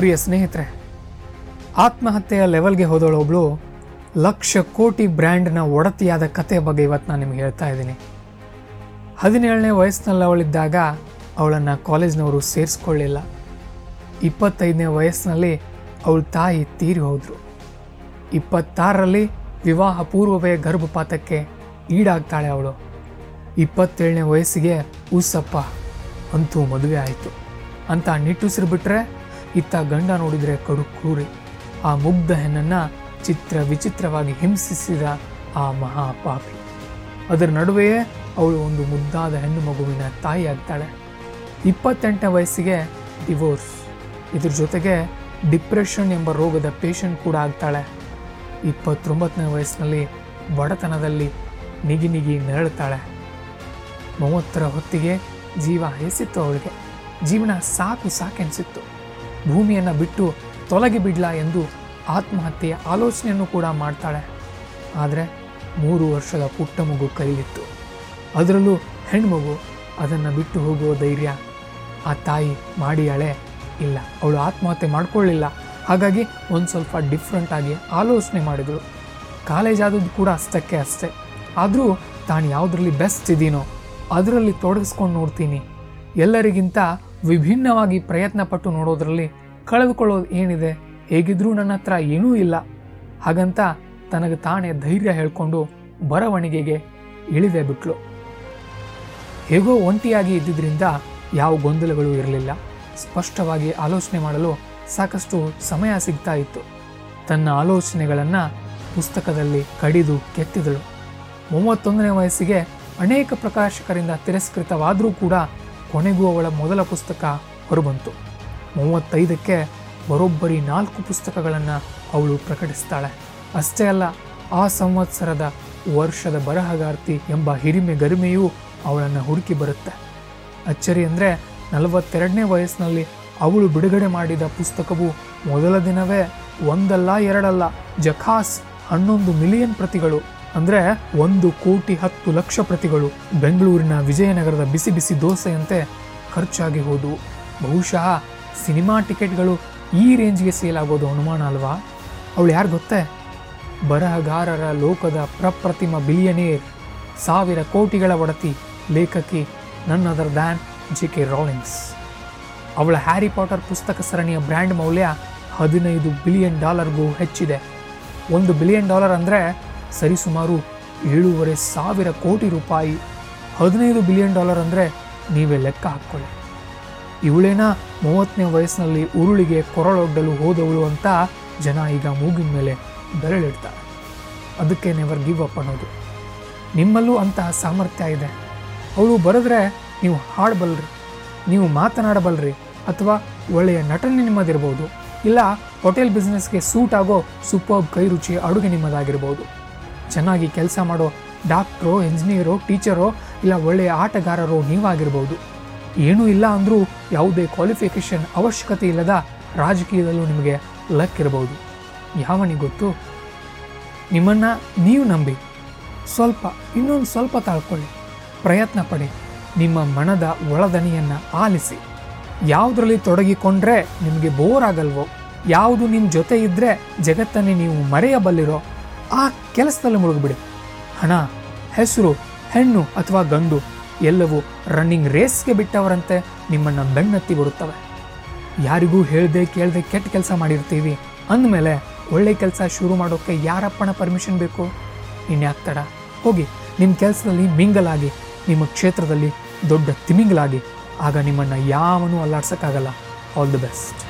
ಪ್ರಿಯ ಸ್ನೇಹಿತರೆ, ಆತ್ಮಹತ್ಯೆಯ ಲೆವೆಲ್ಗೆ ಹೋದೊಳೊಬ್ಳು ಲಕ್ಷ ಕೋಟಿ ಬ್ರ್ಯಾಂಡ್ನ ಒಡತಿಯಾದ ಕತೆ ಬಗ್ಗೆ ಇವತ್ತು ನಾನು ನಿಮ್ಗೆ ಹೇಳ್ತಾ ಇದ್ದೀನಿ. ಹದಿನೇಳನೇ ವಯಸ್ಸಿನಲ್ಲಿ ಅವಳಿದ್ದಾಗ ಅವಳನ್ನು ಕಾಲೇಜ್ನವರು ಸೇರಿಸ್ಕೊಳ್ಳಿಲ್ಲ. ಇಪ್ಪತ್ತೈದನೇ ವಯಸ್ಸಿನಲ್ಲಿ ಅವಳ ತಾಯಿ ತೀರಿ ಹೋದರು. ಇಪ್ಪತ್ತಾರರಲ್ಲಿ ವಿವಾಹ ಪೂರ್ವವೇ ಗರ್ಭಪಾತಕ್ಕೆ ಈಡಾಗ್ತಾಳೆ ಅವಳು. ಇಪ್ಪತ್ತೇಳನೇ ವಯಸ್ಸಿಗೆ, ಉಸಪ್ಪ, ಅಂತೂ ಮದುವೆ ಆಯಿತು ಅಂತ ನಿಟ್ಟುಸಿರು ಬಿಟ್ರೆ ಇತ್ತ ಗಂಡ ನೋಡಿದರೆ ಕಡು ಕ್ರೂರಿ. ಆ ಮುಗ್ಧ ಹೆಣ್ಣನ್ನು ಚಿತ್ರ ವಿಚಿತ್ರವಾಗಿ ಹಿಂಸಿಸಿದ ಆ ಮಹಾಪಾಪಿ. ಅದರ ನಡುವೆಯೇ ಅವಳು ಒಂದು ಮುದ್ದಾದ ಹೆಣ್ಣು ಮಗುವಿನ ತಾಯಿ ಆಗ್ತಾಳೆ. ಇಪ್ಪತ್ತೆಂಟನೇ ವಯಸ್ಸಿಗೆ ಡಿವೋರ್ಸ್. ಇದ್ರ ಜೊತೆಗೆ ಡಿಪ್ರೆಷನ್ ಎಂಬ ರೋಗದ ಪೇಷಂಟ್ ಕೂಡ ಆಗ್ತಾಳೆ. ಇಪ್ಪತ್ತೊಂಬತ್ತನೇ ವಯಸ್ಸಿನಲ್ಲಿ ಬಡತನದಲ್ಲಿ ನಿಗಿ ನಿಗಿ ನರಳುತ್ತಾಳೆ ಮೂವತ್ತರ ಹೊತ್ತಿಗೆ ಜೀವ ಹೆಸಿತ್ತು ಅವಳಿಗೆ. ಜೀವನ ಸಾಕು ಸಾಕೆನಿಸಿತ್ತು ಭೂಮಿಯನ್ನು ಬಿಟ್ಟು ತೊಲಗಿ ಬಿಡ್ಲಾ ಎಂದು ಆತ್ಮಹತ್ಯೆಯ ಆಲೋಚನೆಯನ್ನು ಕೂಡ ಮಾಡ್ತಾಳೆ. ಆದರೆ ಮೂರು ವರ್ಷದ ಪುಟ್ಟ ಮಗು ಕೈಲಿತ್ತು. ಅದರಲ್ಲೂ ಹೆಣ್ಮಗು ಅದನ್ನು ಬಿಟ್ಟು ಹೋಗುವ ಧೈರ್ಯ ಆ ತಾಯಿ ಮಾಡಿಯಾಳೆ ಇಲ್ಲ. ಅವಳು ಆತ್ಮಹತ್ಯೆ ಮಾಡಿಕೊಳ್ಳಿಲ್ಲ. ಹಾಗಾಗಿ ಒಂದು ಸ್ವಲ್ಪ ಡಿಫ್ರೆಂಟಾಗಿ ಆಲೋಚನೆ ಮಾಡಿದಳು ಕಾಲೇಜ್ ಆದದ್ದು ಕೂಡ ಅಷ್ಟಕ್ಕೆ ಅಷ್ಟೇ. ಆದರೂ ತಾನು ಯಾವುದರಲ್ಲಿ ಬೆಸ್ಟ್ ಇದ್ದೀನೋ ಅದರಲ್ಲಿ ತೊಡಗಿಸ್ಕೊಂಡು ನೋಡ್ತೀನಿ. ಎಲ್ಲರಿಗಿಂತ ವಿಭಿನ್ನವಾಗಿ ಪ್ರಯತ್ನ ಪಟ್ಟು ನೋಡೋದ್ರಲ್ಲಿ ಕಳೆದುಕೊಳ್ಳೋದು ಏನಿದೆ? ಹೇಗಿದ್ರೂ ನನ್ನ ಹತ್ರ ಏನೂ ಇಲ್ಲ. ಹಾಗಂತ ತನಗೆ ತಾನೇ ಧೈರ್ಯ ಹೇಳ್ಕೊಂಡು ಬರವಣಿಗೆಗೆ ಇಳಿದೇ ಬಿಟ್ಲು. ಹೇಗೋ ಒಂಟಿಯಾಗಿ ಇದ್ದಿದ್ದರಿಂದ ಯಾವ ಗೊಂದಲಗಳು ಇರಲಿಲ್ಲ. ಸ್ಪಷ್ಟವಾಗಿ ಆಲೋಚನೆ ಮಾಡಲು ಸಾಕಷ್ಟು ಸಮಯ ಸಿಗ್ತಾ ಇತ್ತು. ತನ್ನ ಆಲೋಚನೆಗಳನ್ನು ಪುಸ್ತಕದಲ್ಲಿ ಕಡಿದು ಕೆತ್ತಿದಳು. ಮೂವತ್ತೊಂದನೇ ವಯಸ್ಸಿಗೆ ಅನೇಕ ಪ್ರಕಾಶಕರಿಂದ ತಿರಸ್ಕೃತವಾದರೂ ಕೂಡ ಕೊನೆಗೂ ಅವಳ ಮೊದಲ ಪುಸ್ತಕ ಹೊರಬಂತು. ಮೂವತ್ತೈದಕ್ಕೆ ಬರೋಬ್ಬರಿ ನಾಲ್ಕು ಪುಸ್ತಕಗಳನ್ನು ಅವಳು ಪ್ರಕಟಿಸ್ತಾಳೆ. ಅಷ್ಟೇ ಅಲ್ಲ, ಆ ಸಂವತ್ಸರದ ವರ್ಷದ ಬರಹಗಾರ್ತಿ ಎಂಬ ಹಿರಿಮೆ ಗರಿಮೆಯೂ ಅವಳನ್ನು ಹುಡುಕಿ ಬರುತ್ತೆ. ಅಚ್ಚರಿ ಅಂದರೆ ನಲವತ್ತೆರಡನೇ ವಯಸ್ಸಿನಲ್ಲಿ ಅವಳು ಬಿಡುಗಡೆ ಮಾಡಿದ ಪುಸ್ತಕವು ಮೊದಲ ದಿನವೇ ಒಂದಲ್ಲ ಎರಡಲ್ಲ ಜಖಾಸ್ ಹನ್ನೊಂದು ಮಿಲಿಯನ್ ಪ್ರತಿಗಳು. ಅಂದರೆ ಒಂದು ಕೋಟಿ ಹತ್ತು ಲಕ್ಷ ಪ್ರತಿಗಳು ಬೆಂಗಳೂರಿನ ವಿಜಯನಗರದ ಬಿಸಿ ಬಿಸಿ ದೋಸೆಯಂತೆ ಖರ್ಚಾಗಿ ಹೋದವು ಬಹುಶಃ ಸಿನಿಮಾ ಟಿಕೆಟ್ಗಳು ಈ ರೇಂಜ್ಗೆ ಸೇಲ್ ಆಗೋದು ಅನುಮಾನ ಅಲ್ವಾ? ಅವಳು ಯಾರು ಗೊತ್ತೇ? ಬರಹಗಾರರ ಲೋಕದ ಪ್ರಪ್ರತಿಮ ಬಿಲಿಯನೇರ್, ಸಾವಿರ ಕೋಟಿಗಳ ಒಡತಿ ಲೇಖಕಿ none other than J K Rowlings. ಅವಳ ಹ್ಯಾರಿ ಪಾಟರ್ ಪುಸ್ತಕ ಸರಣಿಯ ಬ್ರ್ಯಾಂಡ್ ಮೌಲ್ಯ ಹದಿನೈದು ಬಿಲಿಯನ್ ಡಾಲರ್ಗೂ ಹೆಚ್ಚಿದೆ. ಒಂದು ಬಿಲಿಯನ್ ಡಾಲರ್ ಅಂದರೆ ಸರಿಸುಮಾರು ಏಳೂವರೆ ಸಾವಿರ ಕೋಟಿ ರೂಪಾಯಿ, ಹದಿನೈದು ಬಿಲಿಯನ್ ಡಾಲರ್ ಅಂದರೆ ನೀವೇ ಲೆಕ್ಕ ಹಾಕ್ಕೊಳ್ಳಿ. ಇವಳೇನ ಮೂವತ್ತನೇ ವಯಸ್ಸಿನಲ್ಲಿ ಉರುಳಿಗೆ ಕೊರಳೊಡ್ಡಲು ಹೋದವಳು ಅಂತ ಜನ ಈಗ ಮೂಗಿನ ಮೇಲೆ ಬೆರಳಿಡ್ತಾರೆ. ಅದಕ್ಕೆ ನೆವರ್ ಗಿವ್ ಅಪ್ ಅನ್ನೋದು. ನಿಮ್ಮಲ್ಲೂ ಅಂತಹ ಸಾಮರ್ಥ್ಯ ಇದೆ. ಅವಳು ಬರೆದ್ರೆ ನೀವು ಹಾಡಬಲ್ರಿ, ನೀವು ಮಾತನಾಡಬಲ್ರಿ ಅಥವಾ ಒಳ್ಳೆಯ ನಟನೆ ನಿಮ್ಮದಿರ್ಬೋದು, ಇಲ್ಲ ಹೋಟೆಲ್ ಬಿಸ್ನೆಸ್ಗೆ ಸೂಟ್ ಆಗೋ ಸೂಪರ್ಬ್ ಕೈ ರುಚಿ ಅಡುಗೆ ನಿಮ್ಮದಾಗಿರ್ಬೋದು. ಚೆನ್ನಾಗಿ ಕೆಲಸ ಮಾಡೋ ಡಾಕ್ಟ್ರೋ, ಇಂಜಿನಿಯರೋ, ಟೀಚರೋ, ಇಲ್ಲ ಒಳ್ಳೆಯ ಆಟಗಾರರೋ ನೀವಾಗಿರ್ಬೋದು. ಏನೂ ಇಲ್ಲ ಅಂದರೂ ಯಾವುದೇ ಕ್ವಾಲಿಫಿಕೇಷನ್ ಅವಶ್ಯಕತೆ ಇಲ್ಲದ ರಾಜಕೀಯದಲ್ಲೂ ನಿಮಗೆ ಲಕ್ ಇರಬಹುದು ಯಾವನಿಗೆ ಗೊತ್ತು? ನಿಮ್ಮನ್ನು ನೀವು ನಂಬಿ. ಸ್ವಲ್ಪ, ಇನ್ನೊಂದು ಸ್ವಲ್ಪ ತಾಳ್ಕೊಳ್ಳಿ. ಪ್ರಯತ್ನ ಪಡಿ. ನಿಮ್ಮ ಮನದ ಒಳದನಿಯನ್ನು ಆಲಿಸಿ. ಯಾವುದರಲ್ಲಿ ತೊಡಗಿಕೊಂಡ್ರೆ ನಿಮಗೆ ಬೋರ್ ಆಗಲ್ವೋ? ಯಾವುದು ನಿಮ್ಮ ಜೊತೆ ಇದ್ದರೆ ಜಗತ್ತನ್ನೇ ನೀವು ಮರೆಯಬಲ್ಲಿರೋ ಆ ಕೆಲಸದಲ್ಲಿ ಮುಳುಗಿಬಿಡಿ. ಹಣ, ಹೆಸರು, ಹೆಣ್ಣು ಅಥವಾ ಗಂಡು ಎಲ್ಲವೂ ರನ್ನಿಂಗ್ ರೇಸ್ಗೆ ಬಿಟ್ಟವರಂತೆ ನಿಮ್ಮನ್ನು ಬೆನ್ನತ್ತಿ ಬರುತ್ತವೆ. ಯಾರಿಗೂ ಹೇಳದೆ ಕೇಳದೆ ಕೆಟ್ಟ ಕೆಲಸ ಮಾಡಿರ್ತೀವಿ. ಅಂದಮೇಲೆ ಒಳ್ಳೆ ಕೆಲಸ ಶುರು ಮಾಡೋಕ್ಕೆ ಯಾರಪ್ಪನ ಪರ್ಮಿಷನ್ ಬೇಕು? ಇನ್ಯಾಕೆ ತಡ? ಹೋಗಿ ನಿಮ್ಮ ಕೆಲಸದಲ್ಲಿ ಮಿಂಗಲಾಗಿ, ನಿಮ್ಮ ಕ್ಷೇತ್ರದಲ್ಲಿ ದೊಡ್ಡ ತಿಮಿಂಗಲಾಗಿ. ಆಗ ನಿಮ್ಮನ್ನು ಯಾವನೂ ಅಲ್ಲಾಡ್ಸೋಕ್ಕಾಗಲ್ಲ. All the best